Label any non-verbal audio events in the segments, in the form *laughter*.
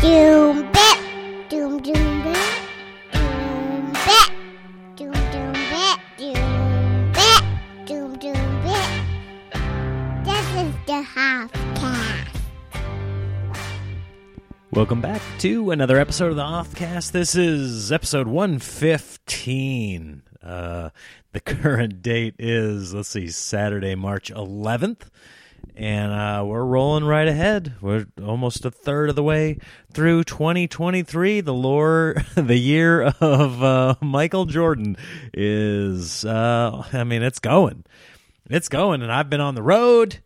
Doom bit. Doom doom bit. Doom bit. Doom doom bit. Doom bit. Doom doom bit. This is the half cast. Welcome back to another episode of the Hoffcast. This is episode 115. Uh, the *laughs* current date is, let's see, Saturday, March 11th. And uh, we're rolling right ahead. We're almost a third of the way through 2023. The lore, *laughs* the year of uh, Michael Jordan is, uh, I mean, it's going. It's going. And I've been on the road.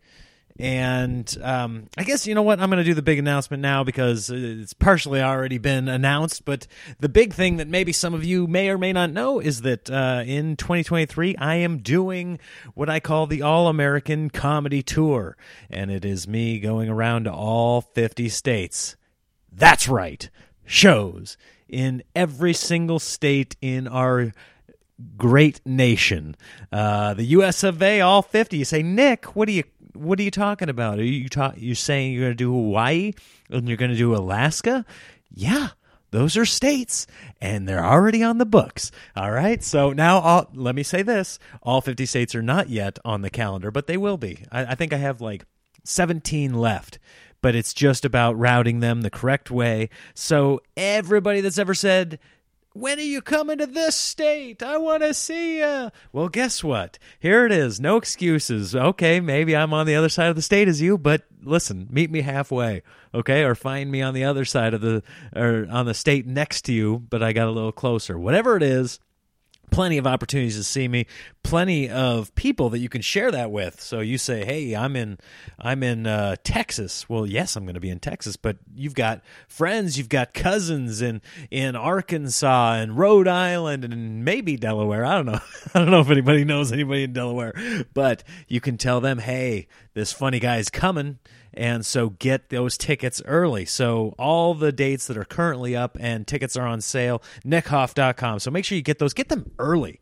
And um, I guess you know what? I'm going to do the big announcement now because it's partially already been announced. But the big thing that maybe some of you may or may not know is that uh, in 2023, I am doing what I call the All American Comedy Tour. And it is me going around to all 50 states. That's right, shows in every single state in our great nation. Uh, the US of A, all 50. You say, Nick, what are you what are you talking about? Are you ta- you saying you're going to do Hawaii and you're going to do Alaska? Yeah. Those are states, and they're already on the books. All right. So now, all, let me say this: all 50 states are not yet on the calendar, but they will be. I, I think I have like 17 left but it's just about routing them the correct way. So everybody that's ever said, when are you coming to this state? I want to see you. Well, guess what? Here it is. No excuses. Okay, maybe I'm on the other side of the state as you, but listen, meet me halfway, okay? Or find me on the other side of the or on the state next to you, but I got a little closer. Whatever it is, plenty of opportunities to see me plenty of people that you can share that with. So you say hey i'm in i'm in uh, texas. Well yes i'm going to be in texas but you've got friends you've got cousins in in arkansas and rhode island and maybe delaware. I don't know. *laughs* I don't know if anybody knows anybody in delaware but you can tell them hey this funny guy's coming and so get those tickets early. So all the dates that are currently up and tickets are on sale, nickhoff.com. So make sure you get those. Get them early.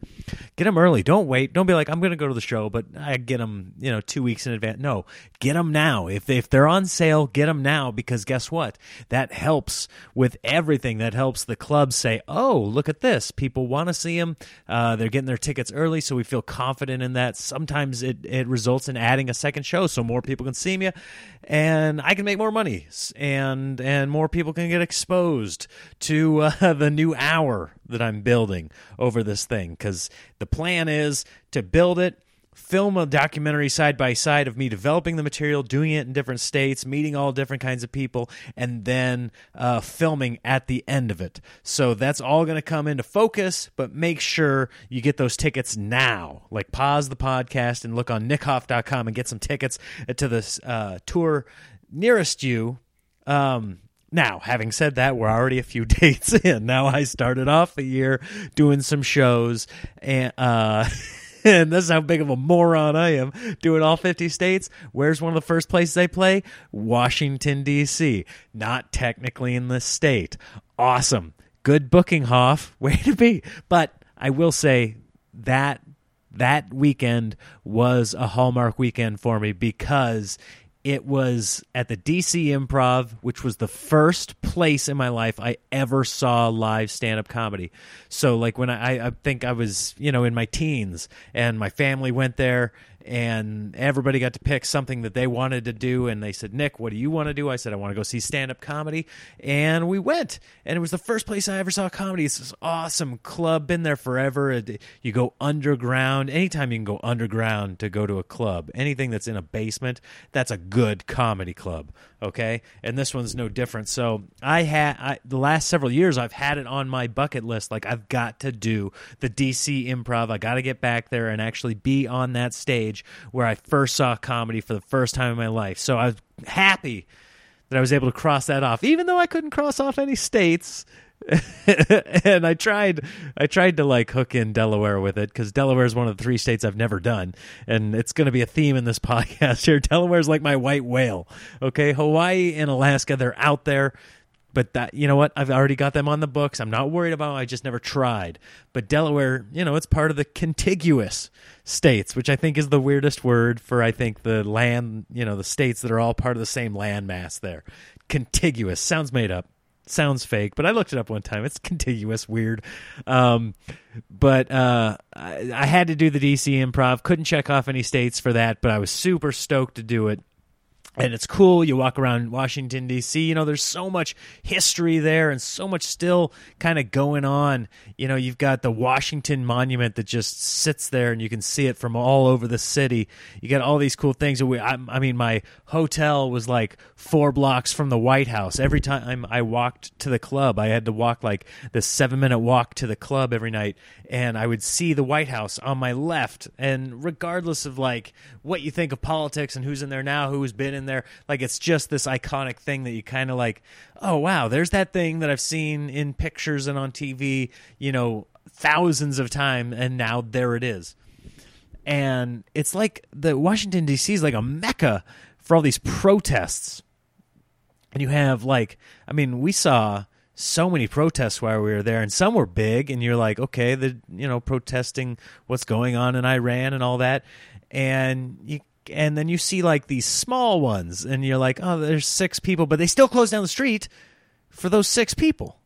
Get them early. Don't wait. Don't be like, I'm going to go to the show, but I get them, you know, two weeks in advance. No, get them now. If, if they're on sale, get them now because guess what? That helps with everything. That helps the club say, oh, look at this. People want to see them. Uh, they're getting their tickets early, so we feel confident in that. Sometimes it, it results in adding a second show so more people can see me and I can make more money, and and more people can get exposed to uh, *laughs* the new hour that I'm building over this thing. Because the plan is to build it, film a documentary side by side of me developing the material, doing it in different states, meeting all different kinds of people, and then uh, filming at the end of it. So that's all going to come into focus, but make sure you get those tickets now. Like pause the podcast and look on nickhoff.com and get some tickets to this uh, tour nearest you. Um, now, having said that, we're already a few *laughs* dates in. Now I started off the year doing some shows and uh *laughs* *laughs* and this is how big of a moron I am doing all 50 states. Where's one of the first places I play? Washington, D.C. Not technically in this state. Awesome. Good booking, Hoff. *laughs* Way to be. But I will say that that weekend was a hallmark weekend for me because it was at the DC Improv, which was the first place in my life I ever saw live stand up comedy. So, like, when I, I think I was, you know, in my teens and my family went there and everybody got to pick something that they wanted to do. And they said, Nick, what do you want to do? I said, I want to go see stand up comedy. And we went. And it was the first place I ever saw comedy. It's this awesome club, been there forever. You go underground. Anytime you can go underground to go to a club, anything that's in a basement, that's a good comedy club. Okay. And this one's no different. So I had, I, the last several years, I've had it on my bucket list. Like, I've got to do the DC improv. I got to get back there and actually be on that stage where I first saw comedy for the first time in my life. So I was happy that I was able to cross that off, even though I couldn't cross off any states. *laughs* and I tried, I tried to like hook in Delaware with it because Delaware is one of the three states I've never done, and it's going to be a theme in this *laughs* podcast here. Delaware's like my white whale. Okay, Hawaii and Alaska, they're out there but that you know what i've already got them on the books i'm not worried about them. i just never tried but delaware you know it's part of the contiguous states which i think is the weirdest word for i think the land you know the states that are all part of the same landmass. there contiguous sounds made up sounds fake, but I looked it up one time. It's contiguous, weird. Um, but uh, I, I had to do the DC Improv. Couldn't check off any states for that, but I was super stoked to do it and it's cool. You walk around Washington D.C. You know, there's so much history there, and so much still kind of going on. You know, you've got the Washington Monument that just sits there, and you can see it from all over the city. You got all these cool things. I mean, my hotel was like four blocks from the White House. Every time I walked to the club, I had to walk like the seven minute walk to the club every night, and I would see the White House on my left. And regardless of like what you think of politics and who's in there now, who's been in there, like it's just this iconic thing that you kind of like, oh wow, there's that thing that I've seen in pictures and on TV, you know, thousands of times, and now there it is. And it's like the Washington D.C. is like a mecca for all these protests. And you have like, I mean, we saw so many protests while we were there, and some were big, and you're like, okay, the you know protesting what's going on in Iran and all that, and you and then you see like these small ones, and you're like, oh, there's six people, but they still close down the street for those six people.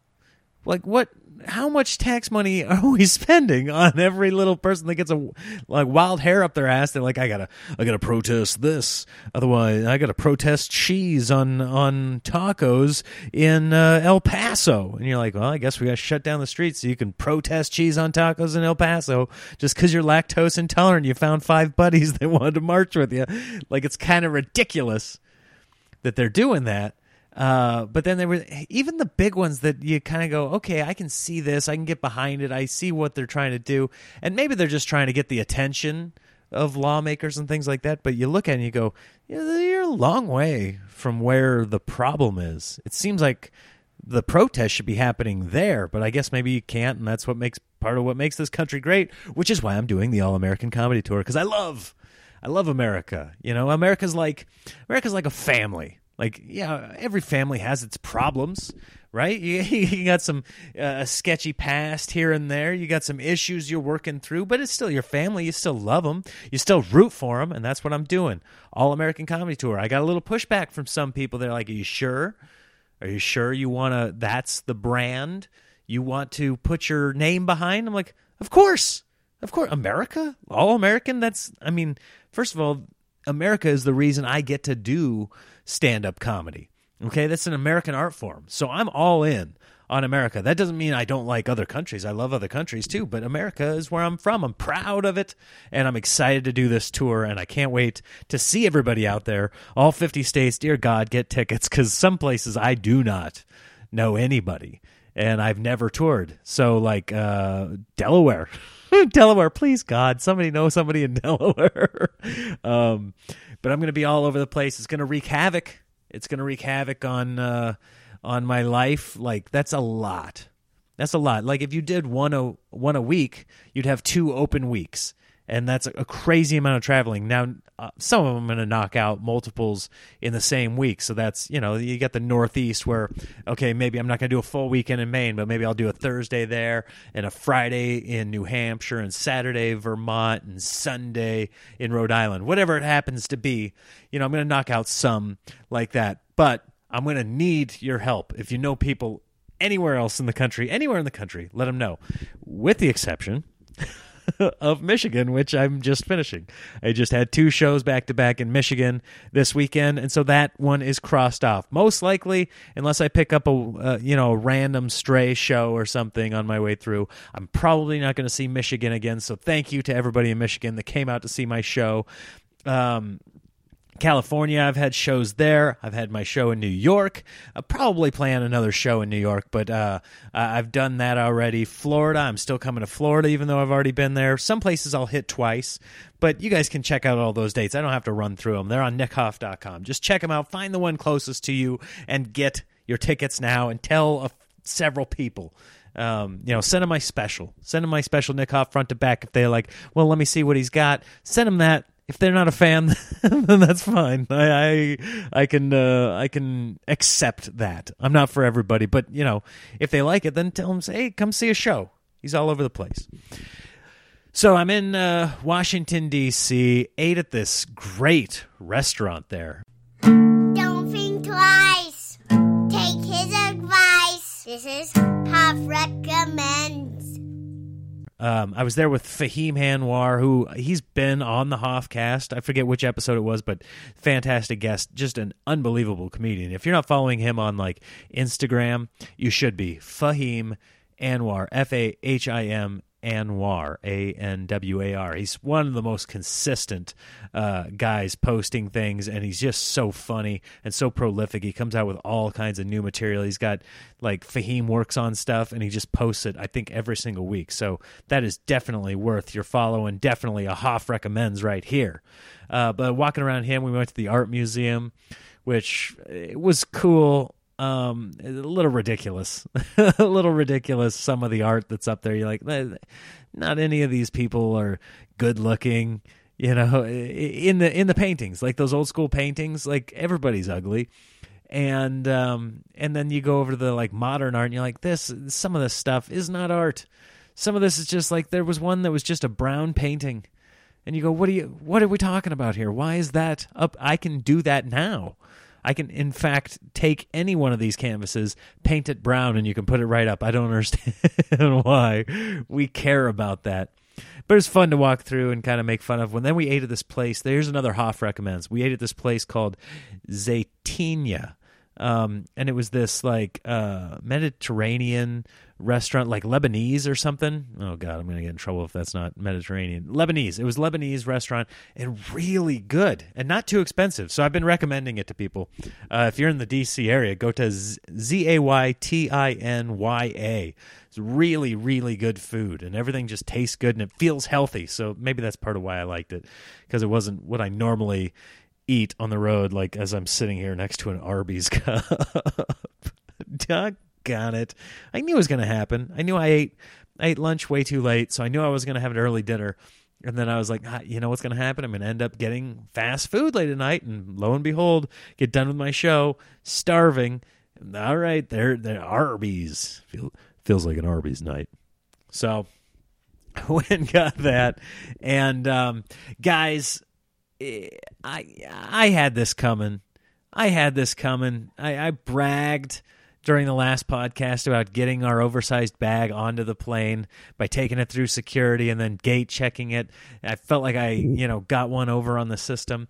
Like what? How much tax money *laughs* are we spending on every little person that gets a like wild hair up their ass? They're like, I gotta, I gotta protest this. Otherwise, I gotta protest cheese on on tacos in uh, El Paso. And you're like, well, I guess we gotta shut down the streets so you can protest cheese on tacos in El Paso just because you're lactose intolerant. You found five buddies that wanted to march with you. Like it's kind of ridiculous that they're doing that. Uh, but then there were even the big ones that you kind of go, okay, I can see this, I can get behind it, I see what they're trying to do, and maybe they're just trying to get the attention of lawmakers and things like that. But you look at it and you go, you're a long way from where the problem is. It seems like the protest should be happening there, but I guess maybe you can't, and that's what makes part of what makes this country great, which is why I'm doing the All American Comedy Tour because I love, I love America. You know, America's like America's like a family. Like, yeah, every family has its problems, right? *laughs* You, you got some uh, sketchy past here and there. You got some issues you're working through, but it's still your family. You still love them. You still root for them, and that's what I'm doing. All American Comedy Tour. I got a little pushback from some people. They're like, "Are you sure? Are you sure you want to? That's the brand you want to put your name behind?" I'm like, "Of course, of course, America, all American. That's. I mean, first of all, America is the reason I get to do." stand up comedy. Okay, that's an American art form. So I'm all in on America. That doesn't mean I don't like other countries. I love other countries too, but America is where I'm from. I'm proud of it, and I'm excited to do this tour, and I can't wait to see everybody out there. All 50 states, dear God, get tickets because some places I do not know anybody, and I've never toured. So, like uh, Delaware. *laughs* Delaware, please God, somebody know somebody in *laughs* Delaware. um, but I'm going to be all over the place. It's going to wreak havoc. It's going to wreak havoc on uh, on my life. Like that's a lot. That's a lot. Like if you did one a one a week, you'd have two open weeks and that's a crazy amount of traveling. Now, uh, some of them going to knock out multiples in the same week. So that's, you know, you got the Northeast where, okay, maybe I'm not going to do a full weekend in Maine, but maybe I'll do a Thursday there and a Friday in New Hampshire and Saturday Vermont and Sunday in Rhode Island. Whatever it happens to be, you know, I'm going to knock out some like that. But I'm going to need your help. If you know people anywhere else in the country, anywhere in the country, let them know. With the exception *laughs* of Michigan, which I'm just finishing. I just had two shows back to back in Michigan this weekend, and so that one is crossed off. Most likely, unless I pick up a uh, you know a random stray show or something on my way through, I'm probably not going to see Michigan again. So thank you to everybody in Michigan that came out to see my show. Um, California, I've had shows there. I've had my show in New York. I'll probably plan another show in New York, but uh, I've done that already. Florida, I'm still coming to Florida, even though I've already been there. Some places I'll hit twice, but you guys can check out all those dates. I don't have to run through them. They're on nickhoff.com. Just check them out, find the one closest to you, and get your tickets now and tell several people. Um, you know, send them my special. Send them my special Nick Hoff front to back if they're like, well, let me see what he's got. Send them that if they're not a fan, *laughs* then that's fine. I I, I can uh, I can accept that. I'm not for everybody, but you know, if they like it, then tell them, say, hey, come see a show. He's all over the place. So I'm in uh, Washington D.C. Ate at this great restaurant there. Don't think twice. Take his advice. This is Pop Recommends. Um, I was there with Fahim Anwar, who he's been on the Hoffcast. I forget which episode it was, but fantastic guest, just an unbelievable comedian. If you're not following him on like Instagram, you should be. Fahim Anwar, F A H I M Anwar, A N W A R. He's one of the most consistent uh, guys posting things, and he's just so funny and so prolific. He comes out with all kinds of new material. He's got like Fahim works on stuff, and he just posts it, I think, every single week. So that is definitely worth your follow, and definitely a Hoff recommends right here. Uh, but walking around him, we went to the art museum, which it was cool um a little ridiculous. *laughs* A little ridiculous some of the art that's up there. You're like "Eh, not any of these people are good looking you know? In the in the paintings like those old school paintings like everybody's ugly. And um and then you go over to the like modern art and you're like this some of this stuff is not art. Some of this is just like there was one that was just a brown painting. And you go what are you what are we talking about here? Why is that up? I can do that now I can, in fact, take any one of these canvases, paint it brown, and you can put it right up. I don't understand *laughs* why we care about that. But it's fun to walk through and kind of make fun of. When then we ate at this place, there's another Hoff recommends. We ate at this place called Zaytinya. Um, and it was this like uh, Mediterranean restaurant, like Lebanese or something. Oh God, I'm gonna get in trouble if that's not Mediterranean. Lebanese. It was Lebanese restaurant and really good and not too expensive. So I've been recommending it to people. Uh, if you're in the DC area, go to Z A Y T I N Y A. It's really, really good food, and everything just tastes good and it feels healthy. So maybe that's part of why I liked it because it wasn't what I normally eat on the road, like as I'm sitting here next to an Arby's *laughs* cup. Doggone it! I knew it was going to happen. I knew I ate I ate lunch way too late, so I knew I was going to have an early dinner. And then I was like, ah, you know what's going to happen? I'm going to end up getting fast food late at night, and lo and behold, get done with my show, starving. All right, there, there, Arby's Feel, feels like an Arby's night. So *laughs* went and got that, and um, guys, Eh, I I had this coming. I had this coming. I, I bragged during the last podcast about getting our oversized bag onto the plane by taking it through security and then gate checking it. I felt like I, you know, got one over on the system.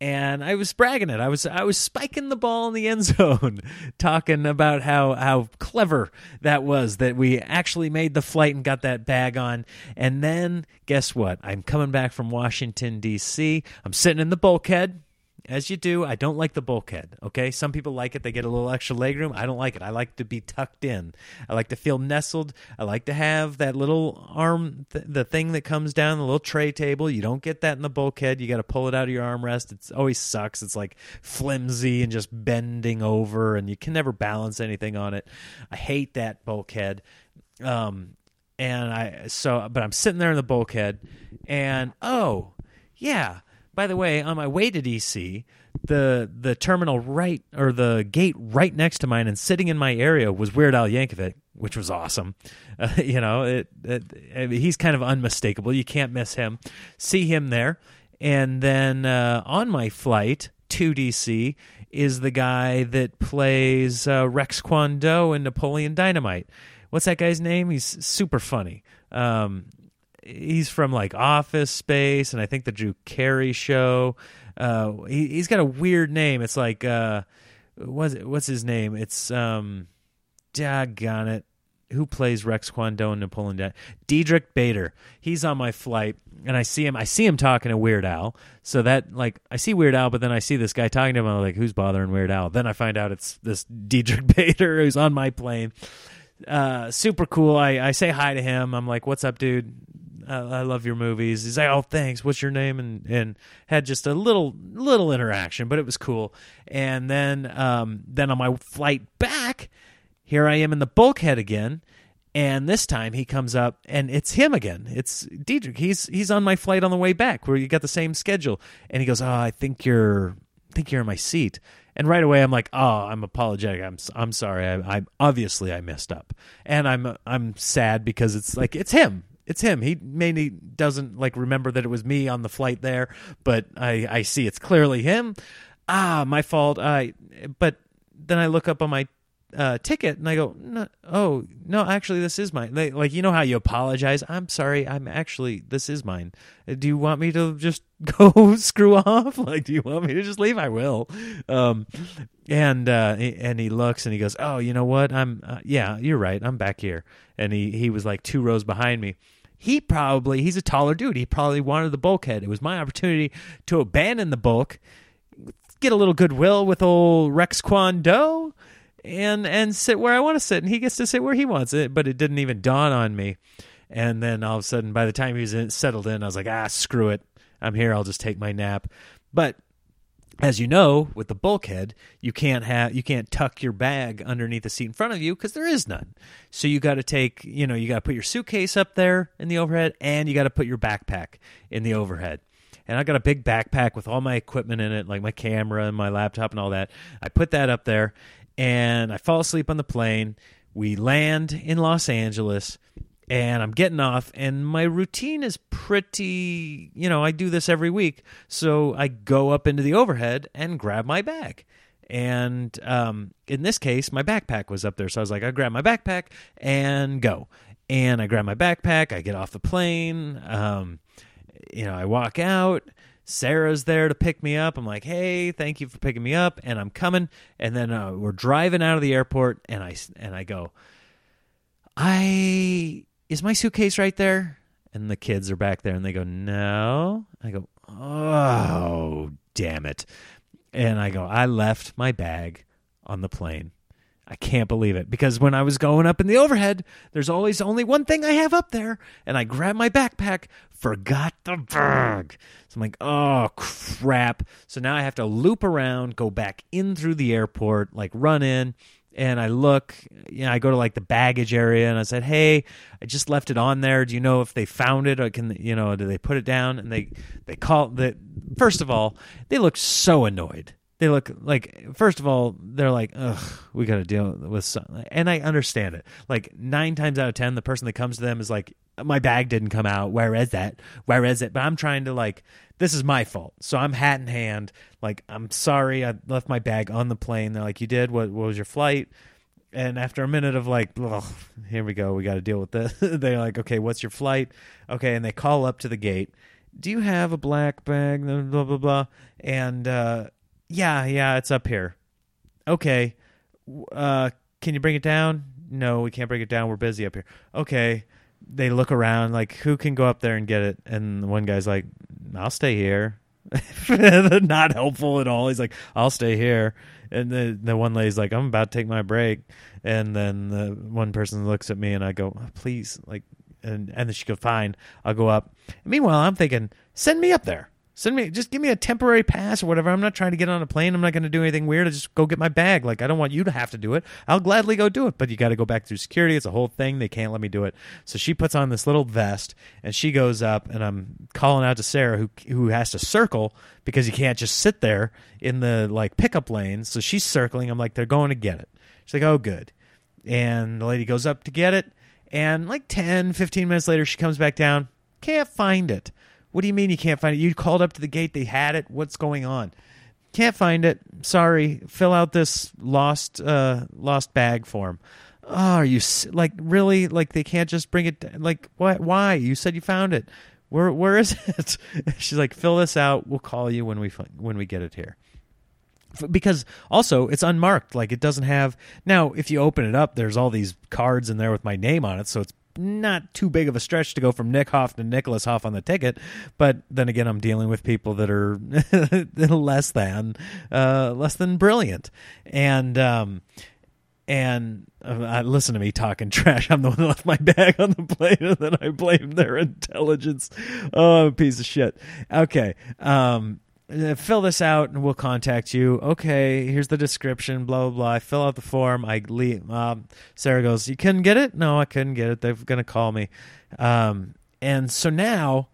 And I was bragging it. I was I was spiking the ball in the end *laughs* zone, talking about how how clever that was that we actually made the flight and got that bag on. And then guess what? I'm coming back from Washington D.C. I'm sitting in the bulkhead as you do. I don't like the bulkhead. Okay, some people like it; they get a little extra legroom. I don't like it. I like to be tucked in. I like to feel nestled. I like to have that little arm, th- the thing that comes down, the little tray table. You don't get that in the bulkhead. You got to pull it out of your armrest. It always sucks. It's like flimsy and just bending over, and you can never balance anything on it. I hate that bulkhead. Um, and I so, but I'm sitting there in the bulkhead, and oh yeah by the way, on my way to DC, the the terminal right or the gate right next to mine and sitting in my area was Weird Al Yankovic, which was awesome. *laughs* Uh, you know, it, it, I mean, he's kind of unmistakable. You can't miss him. See him there, and then uh, on my flight to DC is the guy that plays uh, Rex Kwon in Napoleon Dynamite. What's that guy's name? He's super funny. Um, he's from like Office Space and I think the Drew Carey show. Uh, he, he's got a weird name. It's like uh, what's what's his name? It's um, it. Who plays Rex Kwon Do and Napoleon? Dynamite? Diedrich Bader. He's on my flight, and I see him. I see him talking to Weird Al. So that like I see Weird Al, but then I see this guy talking to him. I'm like, who's bothering Weird Al? Then I find out it's this Diedrich *laughs* Bader who's on my plane. Uh, super cool. I, I say hi to him. I'm like, "What's up, dude? I, I love your movies." He's like, "Oh, thanks. What's your name?" And and had just a little little interaction, but it was cool. And then um, then on my flight back, here I am in the bulkhead again. And this time he comes up and it's him again. It's Diedrich. He's he's on my flight on the way back where you got the same schedule. And he goes, "Oh, I think you're I think you're in my seat." And right away I'm like, "Oh, I'm apologetic. I'm I'm sorry. I, I obviously I messed up." And I'm I'm sad because it's like it's him. It's him. He maybe doesn't like remember that it was me on the flight there, but I I see it's clearly him. Ah, my fault. I but then I look up on my uh, ticket, and I go, no, oh no, actually this is mine. They, like you know how you apologize. I'm sorry, I'm actually this is mine. Uh, Do you want me to just *laughs* go screw off? Like, do you want me to just leave? I will. Um, and uh, and he looks and he goes, oh, you know what? I'm uh, yeah, you're right. I'm back here. And he he was like two rows behind me. He probably he's a taller dude. He probably wanted the bulkhead. It was my opportunity to abandon the bulk, get a little goodwill with old Rex Kwon Do, and and sit where I want to sit, and he gets to sit where he wants it. But it didn't even dawn on me. And then all of a sudden, by the time he was in, settled in, I was like, ah, screw it. I'm here. I'll just take my nap. But as you know, with the bulkhead, you can't have you can't tuck your bag underneath the seat in front of you because there is none. So you got to take, you know, you got to put your suitcase up there in the overhead, and you got to put your backpack in the overhead. And I got a big backpack with all my equipment in it, like my camera and my laptop and all that. I put that up there, and I fall asleep on the plane. We land in Los Angeles and I'm getting off, and my routine is pretty, you know, I do this every week. So I go up into the overhead and grab my bag. And um, in this case, my backpack was up there. So I was like, I grab my backpack and go. And I grab my backpack, I get off the plane, um, you know, I walk out. Sarah's there to pick me up. I'm like, hey, thank you for picking me up, and I'm coming. And then uh, we're driving out of the airport, and I and I go, I is my suitcase right there? And the kids are back there and they go, No. I go, Oh, damn it. And I go, I left my bag on the plane. I can't believe it because when I was going up in the overhead, there's always only one thing I have up there, and I grabbed my backpack, forgot the bag. So I'm like, oh crap! So now I have to loop around, go back in through the airport, like run in, and I look, you know, I go to like the baggage area and I said, "Hey, I just left it on there. Do you know if they found it or can you know, do they put it down?" And they they call the first of all, they look so annoyed. They look like first of all, they're like, "Ugh, we got to deal with something." And I understand it. Like 9 times out of 10, the person that comes to them is like, "My bag didn't come out. Where is that? Where is it?" But I'm trying to like this is my fault. So I'm hat in hand. Like, I'm sorry, I left my bag on the plane. They're like, you did? What, what was your flight? And after a minute of like, here we go, we got to deal with this. *laughs* They're like, okay, what's your flight? Okay, and they call up to the gate. Do you have a black bag? Blah blah blah. And uh, yeah, yeah, it's up here. Okay, uh, can you bring it down? No, we can't bring it down. We're busy up here. Okay. They look around like who can go up there and get it, and one guy's like, I'll stay here. *laughs* Not helpful at all. He's like, I'll stay here. And the the one lady's like, I'm about to take my break. And then the one person looks at me and I go, please, like, and and then she goes, fine, I'll go up. And meanwhile, I'm thinking, send me up there. Send me, just give me a temporary pass or whatever. I'm not trying to get on a plane. I'm not going to do anything weird. I just go get my bag. Like I don't want you to have to do it. I'll gladly go do it, but you got to go back through security. It's a whole thing. They can't let me do it. So she puts on this little vest and she goes up, and I'm calling out to Sarah who who has to circle because you can't just sit there in the like pickup lane. So she's circling. I'm like, they're going to get it. She's like, oh good. And the lady goes up to get it, and like 10, 15 minutes later, she comes back down. Can't find it. What do you mean you can't find it? You called up to the gate, they had it. What's going on? Can't find it. Sorry. Fill out this lost uh lost bag form. Oh, are you like really like they can't just bring it like what why? You said you found it. Where where is *laughs* it? She's like fill this out. We'll call you when we when we get it here because also it's unmarked like it doesn't have now if you open it up there's all these cards in there with my name on it so it's not too big of a stretch to go from Nick Hoff to Nicholas Hoff on the ticket, but then again, I'm dealing with people that are *laughs* less than uh, less than brilliant, and um, and uh, listen to me talking *laughs* trash. I'm the one that left my bag on the plane, and then I blame their intelligence. Oh, piece of shit. Okay. Um, fill this out and we'll contact you. Okay, here's the description, blah, blah, blah. I fill out the form. I leave. Um, Sarah goes, You couldn't get it? No, I couldn't get it. They're going to call me. Um, and so now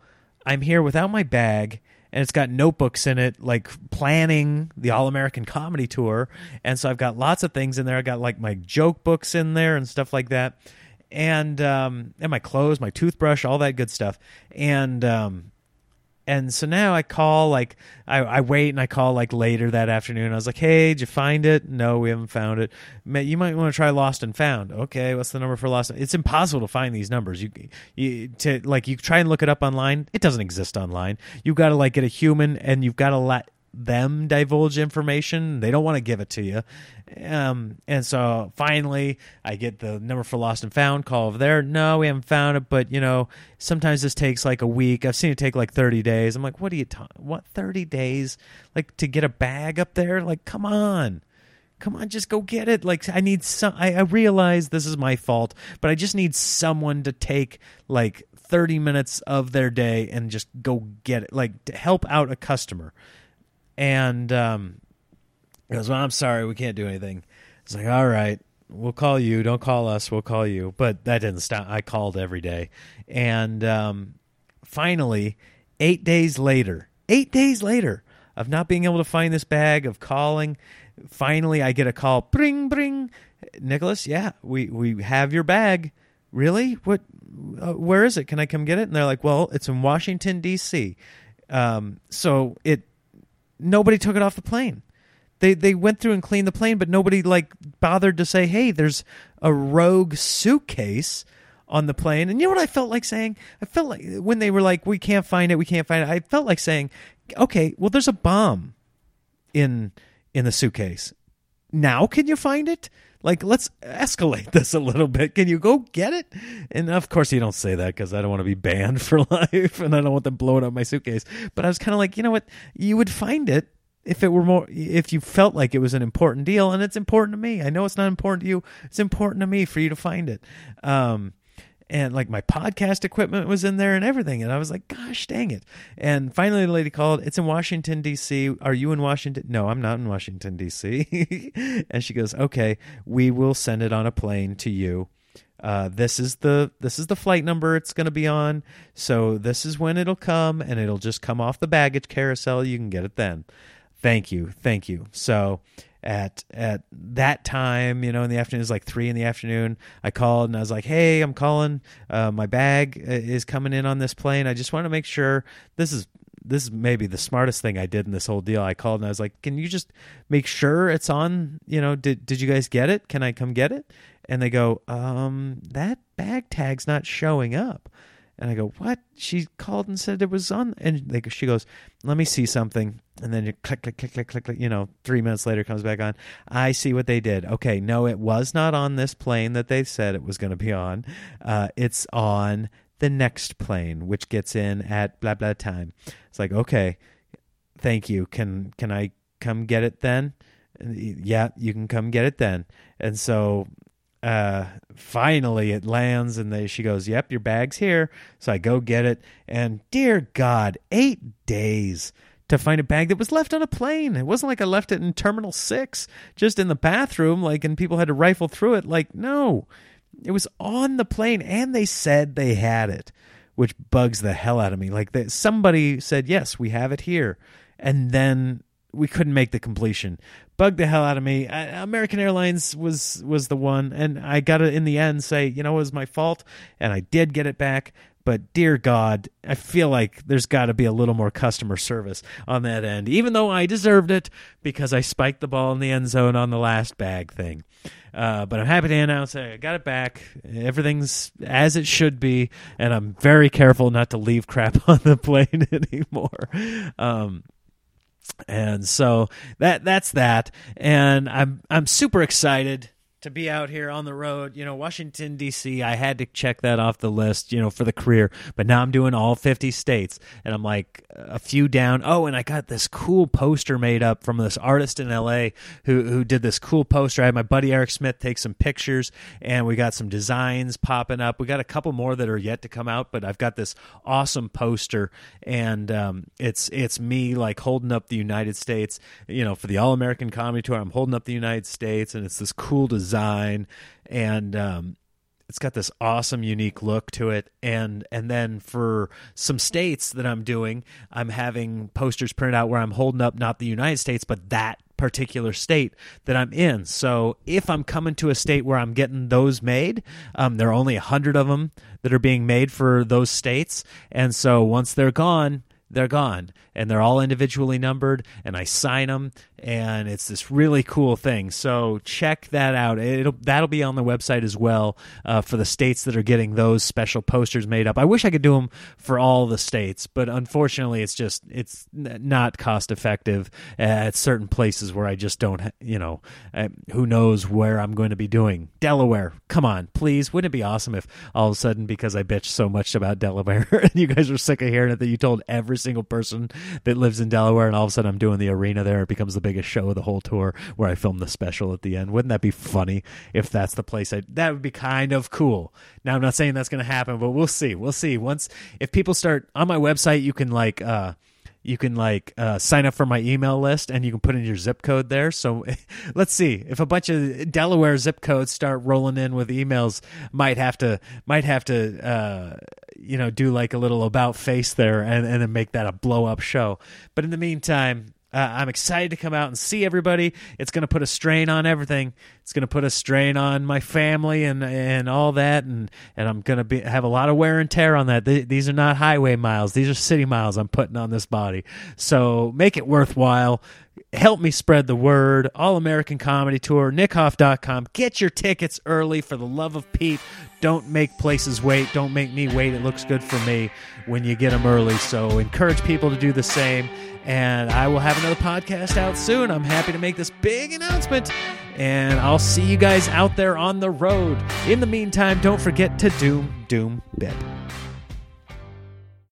I'm here without my bag and it's got notebooks in it, like planning the All American Comedy Tour. And so I've got lots of things in there. I got like my joke books in there and stuff like that. And um, and my clothes, my toothbrush, all that good stuff. And um, and so now I call like I, I wait and I call like later that afternoon. I was like, "Hey, did you find it? No, we haven't found it. You might want to try Lost and Found. Okay, what's the number for Lost? It's impossible to find these numbers. You, you to like you try and look it up online. It doesn't exist online. You've got to like get a human, and you've got to let them divulge information. They don't want to give it to you. Um, and so finally, I get the number for lost and found call over there. No, we haven't found it, but you know, sometimes this takes like a week. I've seen it take like 30 days. I'm like, what are you talking? What 30 days? Like to get a bag up there? Like, come on. Come on, just go get it. Like I need some. I, I realize this is my fault, but I just need someone to take like 30 minutes of their day and just go get it. Like to help out a customer and um, he goes, "Well, I'm sorry, we can't do anything." It's like, "All right, we'll call you. Don't call us. We'll call you." But that didn't stop. I called every day, and um, finally, eight days later, eight days later of not being able to find this bag, of calling, finally, I get a call. Bring, bring, Nicholas. Yeah, we we have your bag. Really? What? Uh, where is it? Can I come get it? And they're like, "Well, it's in Washington D.C." Um, so it nobody took it off the plane. They they went through and cleaned the plane, but nobody like bothered to say, "Hey, there's a rogue suitcase." on the plane. And you know what I felt like saying? I felt like when they were like, "We can't find it, we can't find it." I felt like saying, "Okay, well, there's a bomb in in the suitcase. Now, can you find it? Like, let's escalate this a little bit. Can you go get it?" And of course, you don't say that because I don't want to be banned *laughs* for life, and I don't want them blowing up my suitcase. But I was kind of like, you know what? You would find it if it were more if you felt like it was an important deal and it's important to me i know it's not important to you it's important to me for you to find it um and like my podcast equipment was in there and everything and i was like gosh dang it. And finally the lady called it's in washington d.c are you in washington? No i'm not in washington d.c *laughs* and she goes okay we will send it on a plane to you. Uh, this is the this is the flight number it's going to be on. So this is when it'll come and it'll just come off the baggage carousel. You can get it then. Thank you, thank you. So at at that time, you know, in the afternoon, it was like three in the afternoon. I called and I was like, "Hey, I'm calling. Uh, my bag uh, is coming in on this plane. I just want to make sure this is this is maybe the smartest thing I did in this whole deal. I called and I was like, "Can you just make sure it's on? You know, did did you guys get it? Can I come get it?" And they go, "Um, that bag tag's not showing up." And I go, "What?" She called and said it was on, and they, she goes, "Let me see something." And then you click, click, click, click, click, click. You know, three minutes later comes back on. I see what they did. Okay, no, it was not on this plane that they said it was going to be on. Uh, it's on the next plane, which gets in at blah blah time. It's like, okay, thank you. Can can I come get it then? Yeah, you can come get it then. And so uh, finally it lands and they she goes yep your bag's here. So i go get it. And dear god eight days to find a bag that was left on a plane. It wasn't like i left it in terminal 6 just in the bathroom like and people had to rifle through it. Like no it was on the plane and they said they had it which bugs the hell out of me. Like that somebody said yes we have it here. And then we couldn't make the completion. Bugged the hell out of me. I, American Airlines was was the one, and I got to in the end say, you know, it was my fault, and I did get it back. But dear God, I feel like there's got to be a little more customer service on that end, even though I deserved it because I spiked the ball in the end zone on the last bag thing. Uh, but I'm happy to announce I got it back. Everything's as it should be, and I'm very careful not to leave crap *laughs* on the plane *laughs* anymore. Um, and so that that's that. And i'm i'm super excited to be out here on the road. You know, Washington D.C. I had to check that off the list. You know, for the career, but now I'm doing all 50 states, and I'm like a few down. Oh, and I got this cool poster made up from this artist in L.A. who who did this cool poster. I had my buddy Eric Smith take some pictures, and we got some designs popping up. We got a couple more that are yet to come out, but I've got this awesome poster, and um, it's it's me like holding up the United States. You know, for the All American Comedy Tour, I'm holding up the United States, and it's this cool design design and um, it's got this awesome unique look to it. And and then for some states that i'm doing i'm having posters printed out where i'm holding up not the united states but that particular state that i'm in. So if i'm coming to a state where i'm getting those made um, there are only a hundred of them that are being made for those states. And so once they're gone they're gone. And they're all individually numbered and I sign them and it's this really cool thing. So check that out. It'll that'll be on the website as well uh, for the states that are getting those special posters made up. I wish I could do them for all the states, but unfortunately, it's just it's not cost effective at certain places where I just don't. You know, uh, who knows where I'm going to be doing Delaware. Come on, please. Wouldn't it be awesome if all of a sudden because I bitched so much about Delaware *laughs* and you guys are sick of hearing it that you told every single person that lives in Delaware and all of a sudden I'm doing the arena there. It becomes the biggest show of the whole tour where I filmed the special at the end. Wouldn't that be funny if that's the place I that would be kind of cool. Now I'm not saying that's going to happen, but we'll see. We'll see. Once if people start on my website, you can like uh you can like uh, sign up for my email list and you can put in your zip code there. So *laughs* let's see if a bunch of Delaware zip codes start rolling in with emails. Might have to might have to uh, you know do like a little about face there and and then make that a blow up show. But in the meantime, uh, I'm excited to come out and see everybody. It's going to put a strain on everything. It's going to put a strain on my family and and all that, and and I'm going to be have a lot of wear and tear on that. Th- these are not highway miles; these are city miles I'm putting on this body. So make it worthwhile. Help me spread the word. All American Comedy Tour, nickhoff.com. Get your tickets early for the love of Pete. Don't make places wait. Don't make me wait. It looks good for me when you get them early. So encourage people to do the same and I will have another podcast out soon. I'm happy to make this big announcement, and I'll see you guys out there on the road. In the meantime, don't forget to doom, doom, bit.